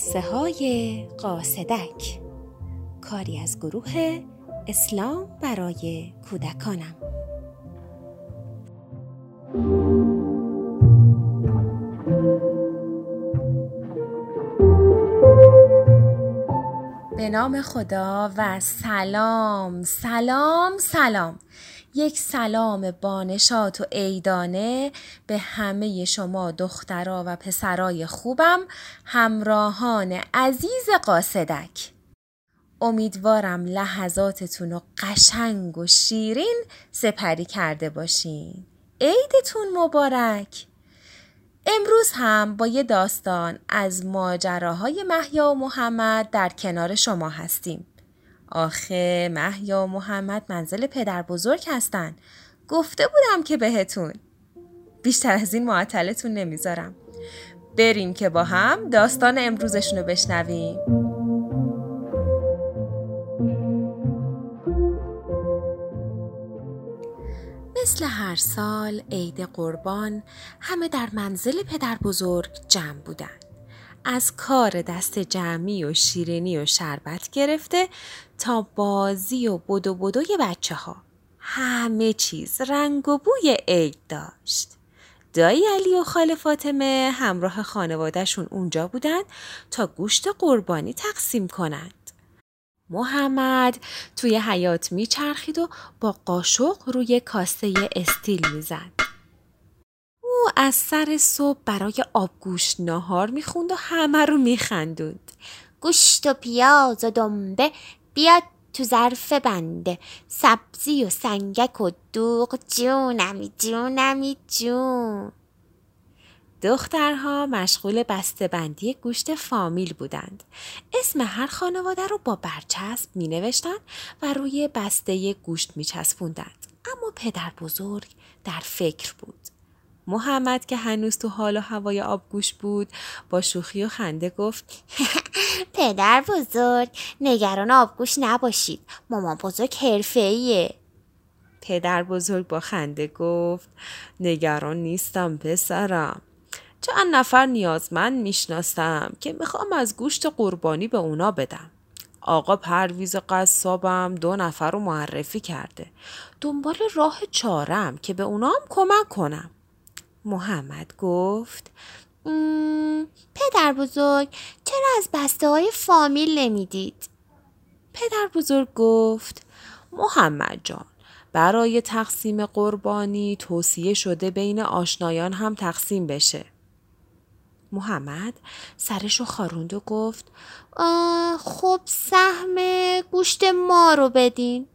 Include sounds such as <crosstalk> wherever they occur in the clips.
قصه های قاصدک. کاری از گروه اسلام برای کودکانم. به نام خدا و سلام سلام سلام. یک سلام بانشات و عیدانه به همه شما دخترا و پسرای خوبم همراهان عزیز قاصدک. امیدوارم لحظاتتون رو قشنگ و شیرین سپری کرده باشین. عیدتون مبارک. امروز هم با یه داستان از ماجراهای محیا و محمد در کنار شما هستیم. آخه محیا و محمد منزل پدر بزرگ هستن. گفته بودم که بهتون. بیشتر از این معطلتون نمی‌ذارم. بریم که با هم داستان امروزشون رو بشنویم. مثل هر سال عید قربان همه در منزل پدر بزرگ جمع بودن. از کار دست جمعی و شیرینی و شربت گرفته تا بازی و بدو بدوی بچه ها. همه چیز رنگ و بوی عید داشت. دایی علی و خاله فاطمه همراه خانوادهشون اونجا بودن تا گوشت قربانی تقسیم کنند. محمد توی حیات میچرخید و با قاشق روی کاسه استیل می‌زد. از سر صبح برای آبگوشت ناهار می‌خوند و همه رو میخندوند. گوشت و پیاز و دنبه بیاد تو ظرف بنده سبزی و سنگک و دوغ جونمی جونمی جون دخترها مشغول بندی گوشت فامیل بودند. اسم هر خانواده رو با برچسب می نوشتن و روی بسته گوشت می چسبوندند. اما پدر بزرگ در فکر بود. محمد که هنوز تو حال و هوای آبگوش بود با شوخی و خنده گفت <laughs> پدر بزرگ نگران آبگوش نباشید مامان بزرگ حرفه پدر بزرگ با خنده گفت نگران نیستم پسرم چند نفر نیازمند می‌شناسم که می‌خوام از گوشت قربانی به اونا بدم. آقا پرویز قصابم دو نفر رو معرفی کرده. دنبال راه چارم که به اونا هم کمک کنم. محمد گفت پدر بزرگ چرا از بسته های فامیل نمی‌دید؟ پدر بزرگ گفت محمد جان برای تقسیم قربانی توصیه شده بین آشنایان هم تقسیم بشه. محمد سرشو خاروند و گفت خب سهم گوشت ما رو بدین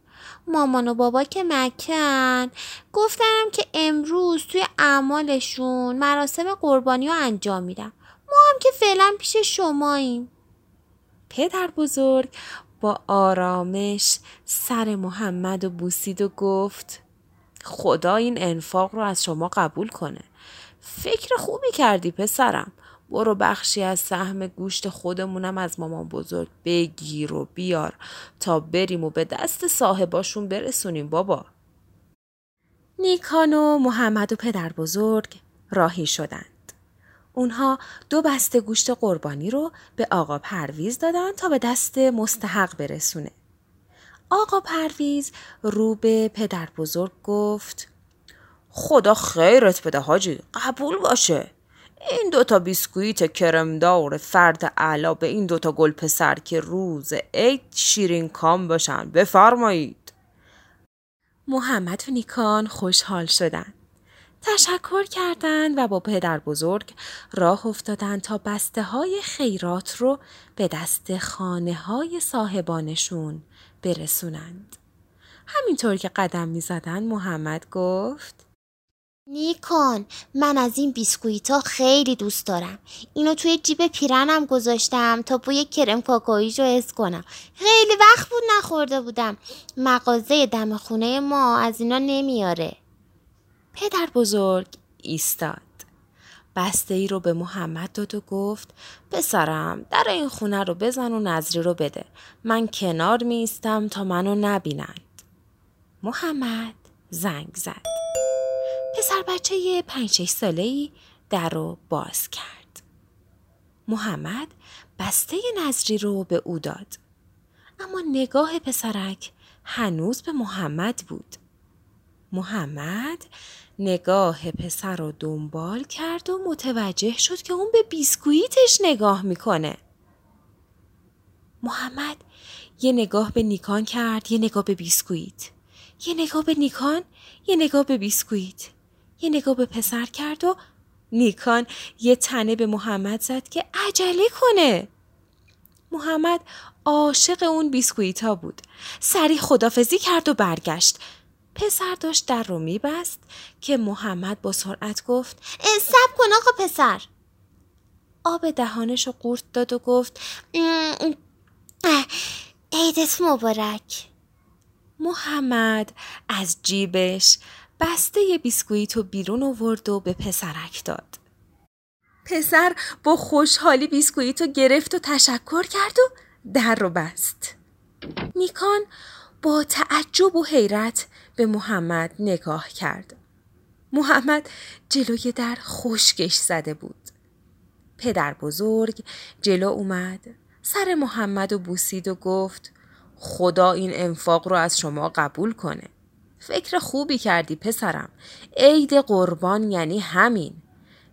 مامان و بابا که مکن گفتنم که امروز توی اعمالشون مراسم قربانی رو انجام میدم. ما هم که فعلا پیش شماییم. پدر بزرگ با آرامش سر محمد و بوسید و گفت خدا این انفاق رو از شما قبول کنه. فکر خوبی کردی پسرم. برو بخشی از سهم گوشت خودمونم از مامان بزرگ بگیر و بیار تا بریم و به دست صاحباشون برسونیم بابا. نیکان و محمد و پدر بزرگ راهی شدند. اونها دو بسته گوشت قربانی رو به آقا پرویز دادن تا به دست مستحق برسونه. آقا پرویز رو به پدر بزرگ گفت خدا خیرت بده حاجی قبول باشه این دوتا بیسکویت کرمدار فرد اعلا به این دوتا گل پسر که روز عید شیرین کام باشن بفرمایید محمد و نیکان خوشحال شدند. تشکر کردند و با پدر بزرگ راه افتادند تا بسته های خیرات رو به دست خانه های صاحبانشون برسونند. همینطور که قدم می زدن محمد گفت نیکان من از این بیسکویت ها خیلی دوست دارم. اینو توی جیب پیرنم گذاشتم تا بوی کرم کاکاییش رو حس کنم. خیلی وقت بود نخورده بودم. مغازه دم خونه ما از اینا نمیاره. پدر بزرگ ایستاد. بسته ای رو به محمد داد و گفت پسرم در این خونه رو بزن و نظری رو بده. من کنار میستم تا منو نبینند. محمد زنگ زد. پسر بچه پنج شش ساله ای در رو باز کرد. محمد بسته نظری رو به او داد. اما نگاه پسرک هنوز به محمد بود. محمد نگاه پسر رو دنبال کرد و متوجه شد که اون به بیسکویتش نگاه می‌کنه. محمد یه نگاه به نیکان کرد یه نگاه به بیسکویت. یه نگاه به نیکان یه نگاه به بیسکویت. یه نگاه به پسر کرد و نیکان یه تنه به محمد زد که عجله کنه. محمد عاشق اون بیسکویت ها بود. سری خدافزی کرد و برگشت. پسر داشت در رو میبست که محمد با سرعت گفت سب کن آقا پسر آب دهانش رو قورت داد و گفت عیدت مبارک محمد از جیبش بسته بیسکویت و بیرون آورد و به پسرک داد. پسر با خوشحالی بیسکویت رو گرفت و تشکر کرد و در رو بست. نیکان با تعجب و حیرت به محمد نگاه کرد. محمد جلوی در خشکش زده بود. پدر بزرگ جلو اومد سر محمد و بوسید و گفت خدا این انفاق رو از شما قبول کنه. فکر خوبی کردی پسرم. عید قربان یعنی همین.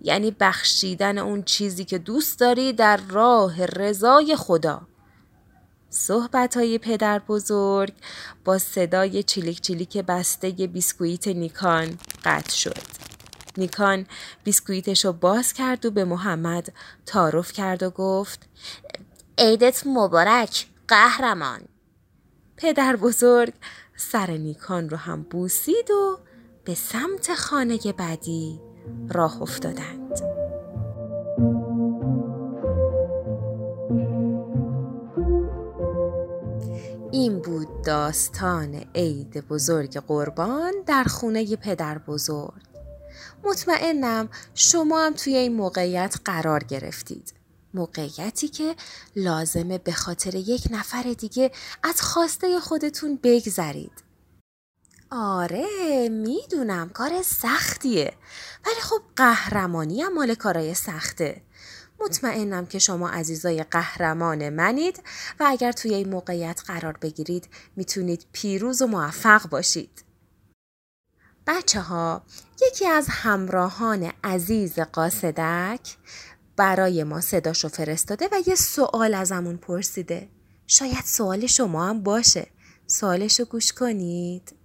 یعنی بخشیدن اون چیزی که دوست داری در راه رضای خدا. صحبت های پدر بزرگ با صدای چیلیک چیلیک بسته بیسکویت نیکان قطع شد. نیکان بیسکویتش رو باز کرد و به محمد تعارف کرد و گفت عیدت مبارک قهرمان پدر بزرگ سر نیکان رو هم بوسید و به سمت خانه بعدی راه افتادند. این بود داستان عید بزرگ قربان در خونه پدر بزرگ. مطمئنم شما هم توی این موقعیت قرار گرفتید. موقعیتی که لازمه به خاطر یک نفر دیگه از خواسته خودتون بگذرید. آره می‌دونم کار سختیه ولی خب قهرمانی هم مال کارای سخته. مطمئنم که شما عزیزای قهرمان منید و اگر توی این موقعیت قرار بگیرید می‌تونید پیروز و موفق باشید. بچه ها یکی از همراهان عزیز قاصدک برای ما صداشو فرستاده و یه سوال ازمون پرسیده. شاید سوال شما هم باشه. سوالشو گوش کنید.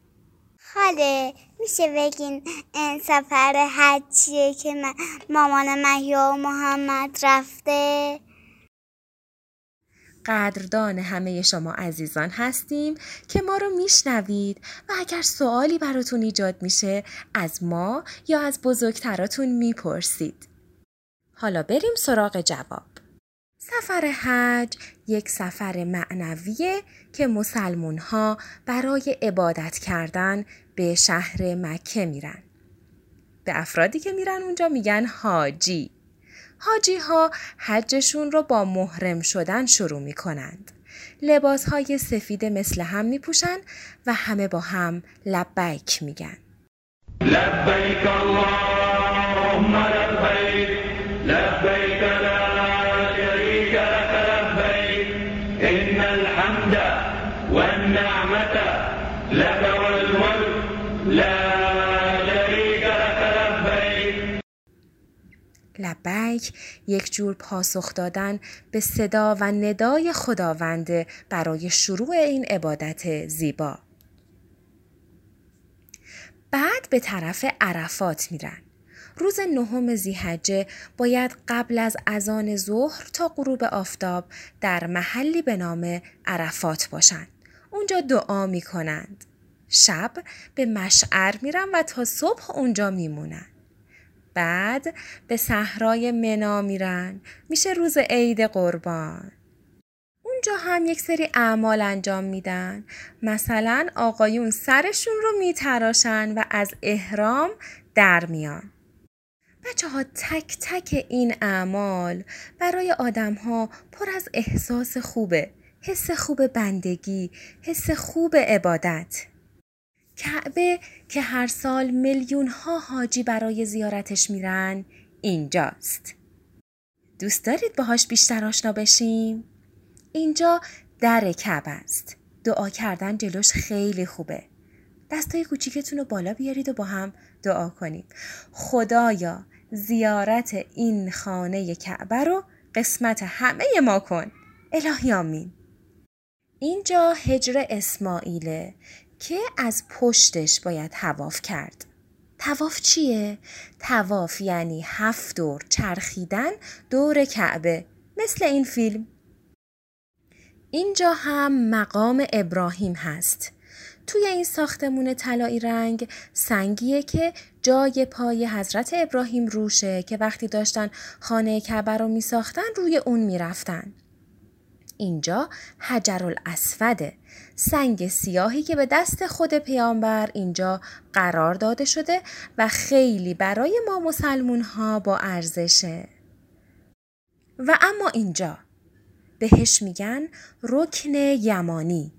خاله میشه بگین این سفر حجیه که مامان محیا و محمد رفته؟ قدردان همه شما عزیزان هستیم که ما رو میشنوید و اگر سوالی براتون ایجاد میشه از ما یا از بزرگتراتون می‌پرسید. حالا بریم سراغ جواب. سفر حج یک سفر معنویه که مسلمون ها برای عبادت کردن به شهر مکه میرن. به افرادی که میرن اونجا میگن حاجی. حاجی ها حجشون رو با محرم شدن شروع می‌کنند. لباس های سفید مثل هم میپوشن و همه با هم لبیک میگن. لبیک اللهم لبیک لبیک لا شریک لك لبیک ان الحمد والنعمت لك والملك لا شریک لك لبیک لبیک یک جور پاسخ دادن به صدا و ندای خداونده برای شروع این عبادت زیبا. بعد به طرف عرفات میرن. روز نهم زیحجه باید قبل از اذان ظهر تا غروب آفتاب در محلی به نام عرفات باشند. اونجا دعا می کنند. شب به مشعر میرن و تا صبح اونجا میمونن. بعد به صحرای منا میرن. میشه روز عید قربان. اونجا هم یک سری اعمال انجام میدن مثلا آقایون سرشون رو میتراشن و از احرام در میان بچه ها تک تک این اعمال برای آدم ها پر از احساس خوبه حس خوب بندگی حس خوب عبادت کعبه که هر سال میلیون ها حاجی برای زیارتش میرن اینجاست دوست دارید باهاش بیشتر آشنا بشیم؟ اینجا در کعبه است. دعا کردن جلوش خیلی خوبه. دستای کوچیکتون رو بالا بیارید و با هم دعا کنید. خدایا زیارت این خانه کعبه رو قسمت همه ما کن. الهی آمین. اینجا هجر اسماعیله که از پشتش باید تواف کرد. تواف چیه؟ تواف یعنی هفت دور چرخیدن دور کعبه مثل این فیلم. اینجا هم مقام ابراهیم هست. توی این ساختمون طلایی رنگ سنگیه که جای پای حضرت ابراهیم روشه که وقتی داشتن خانه کعبه رو می ساختن روی اون می رفتن. اینجا حجر الاسوده سنگ سیاهی که به دست خود پیامبر اینجا قرار داده شده و خیلی برای ما مسلمون ها با ارزشه و اما اینجا بهش میگن رکن یمانی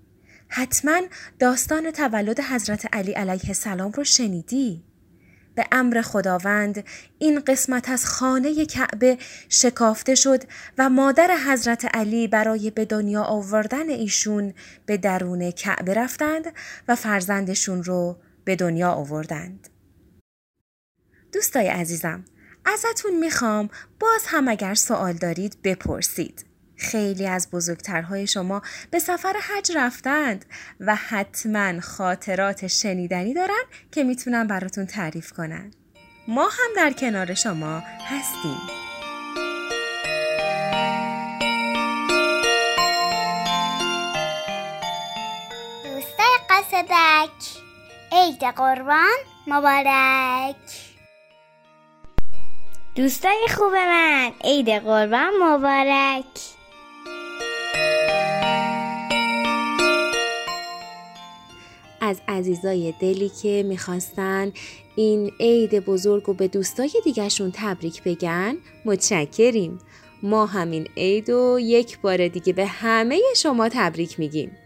حتما داستان تولد حضرت علی علیه السلام رو شنیدی به امر خداوند این قسمت از خانه کعبه شکافته شد و مادر حضرت علی برای به دنیا آوردن ایشون به درون کعبه رفتند و فرزندشون رو به دنیا آوردند. دوستای عزیزم ازتون می‌خوام باز هم اگر سوال دارید بپرسید. خیلی از بزرگترهای شما به سفر حج رفتند و حتما خاطرات شنیدنی دارن که می‌تونن براتون تعریف کنن. ما هم در کنار شما هستیم. دوستای قصدک عید قربان مبارک دوستای خوب من عید قربان مبارک از عزیزای دلی که می‌خواستن این عید بزرگ و به دوستای دیگرشون تبریک بگن متشکریم. ما همین عید و یک بار دیگه به همه شما تبریک میگیم.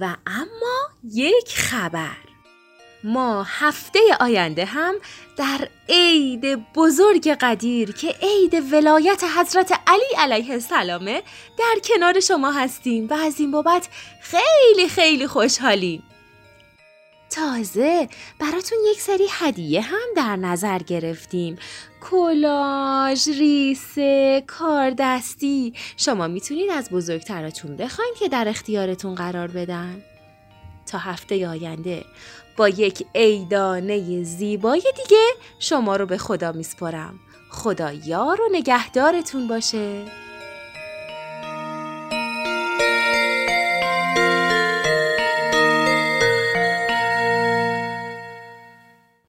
و اما یک خبر. ما هفته آینده هم در عید بزرگ قدیر که عید ولایت حضرت علی علیه السلامه در کنار شما هستیم و از این بابت خیلی خیلی خوشحالیم. تازه براتون یک سری هدیه هم در نظر گرفتیم. کلاژ، ریسه، کاردستی. شما می‌تونید از بزرگتراتون بخواین که در اختیارتون قرار بدن. تا هفته آینده با یک عیدانه زیبای دیگه شما رو به خدا میسپرم. خدا یار و نگهدارتون باشه.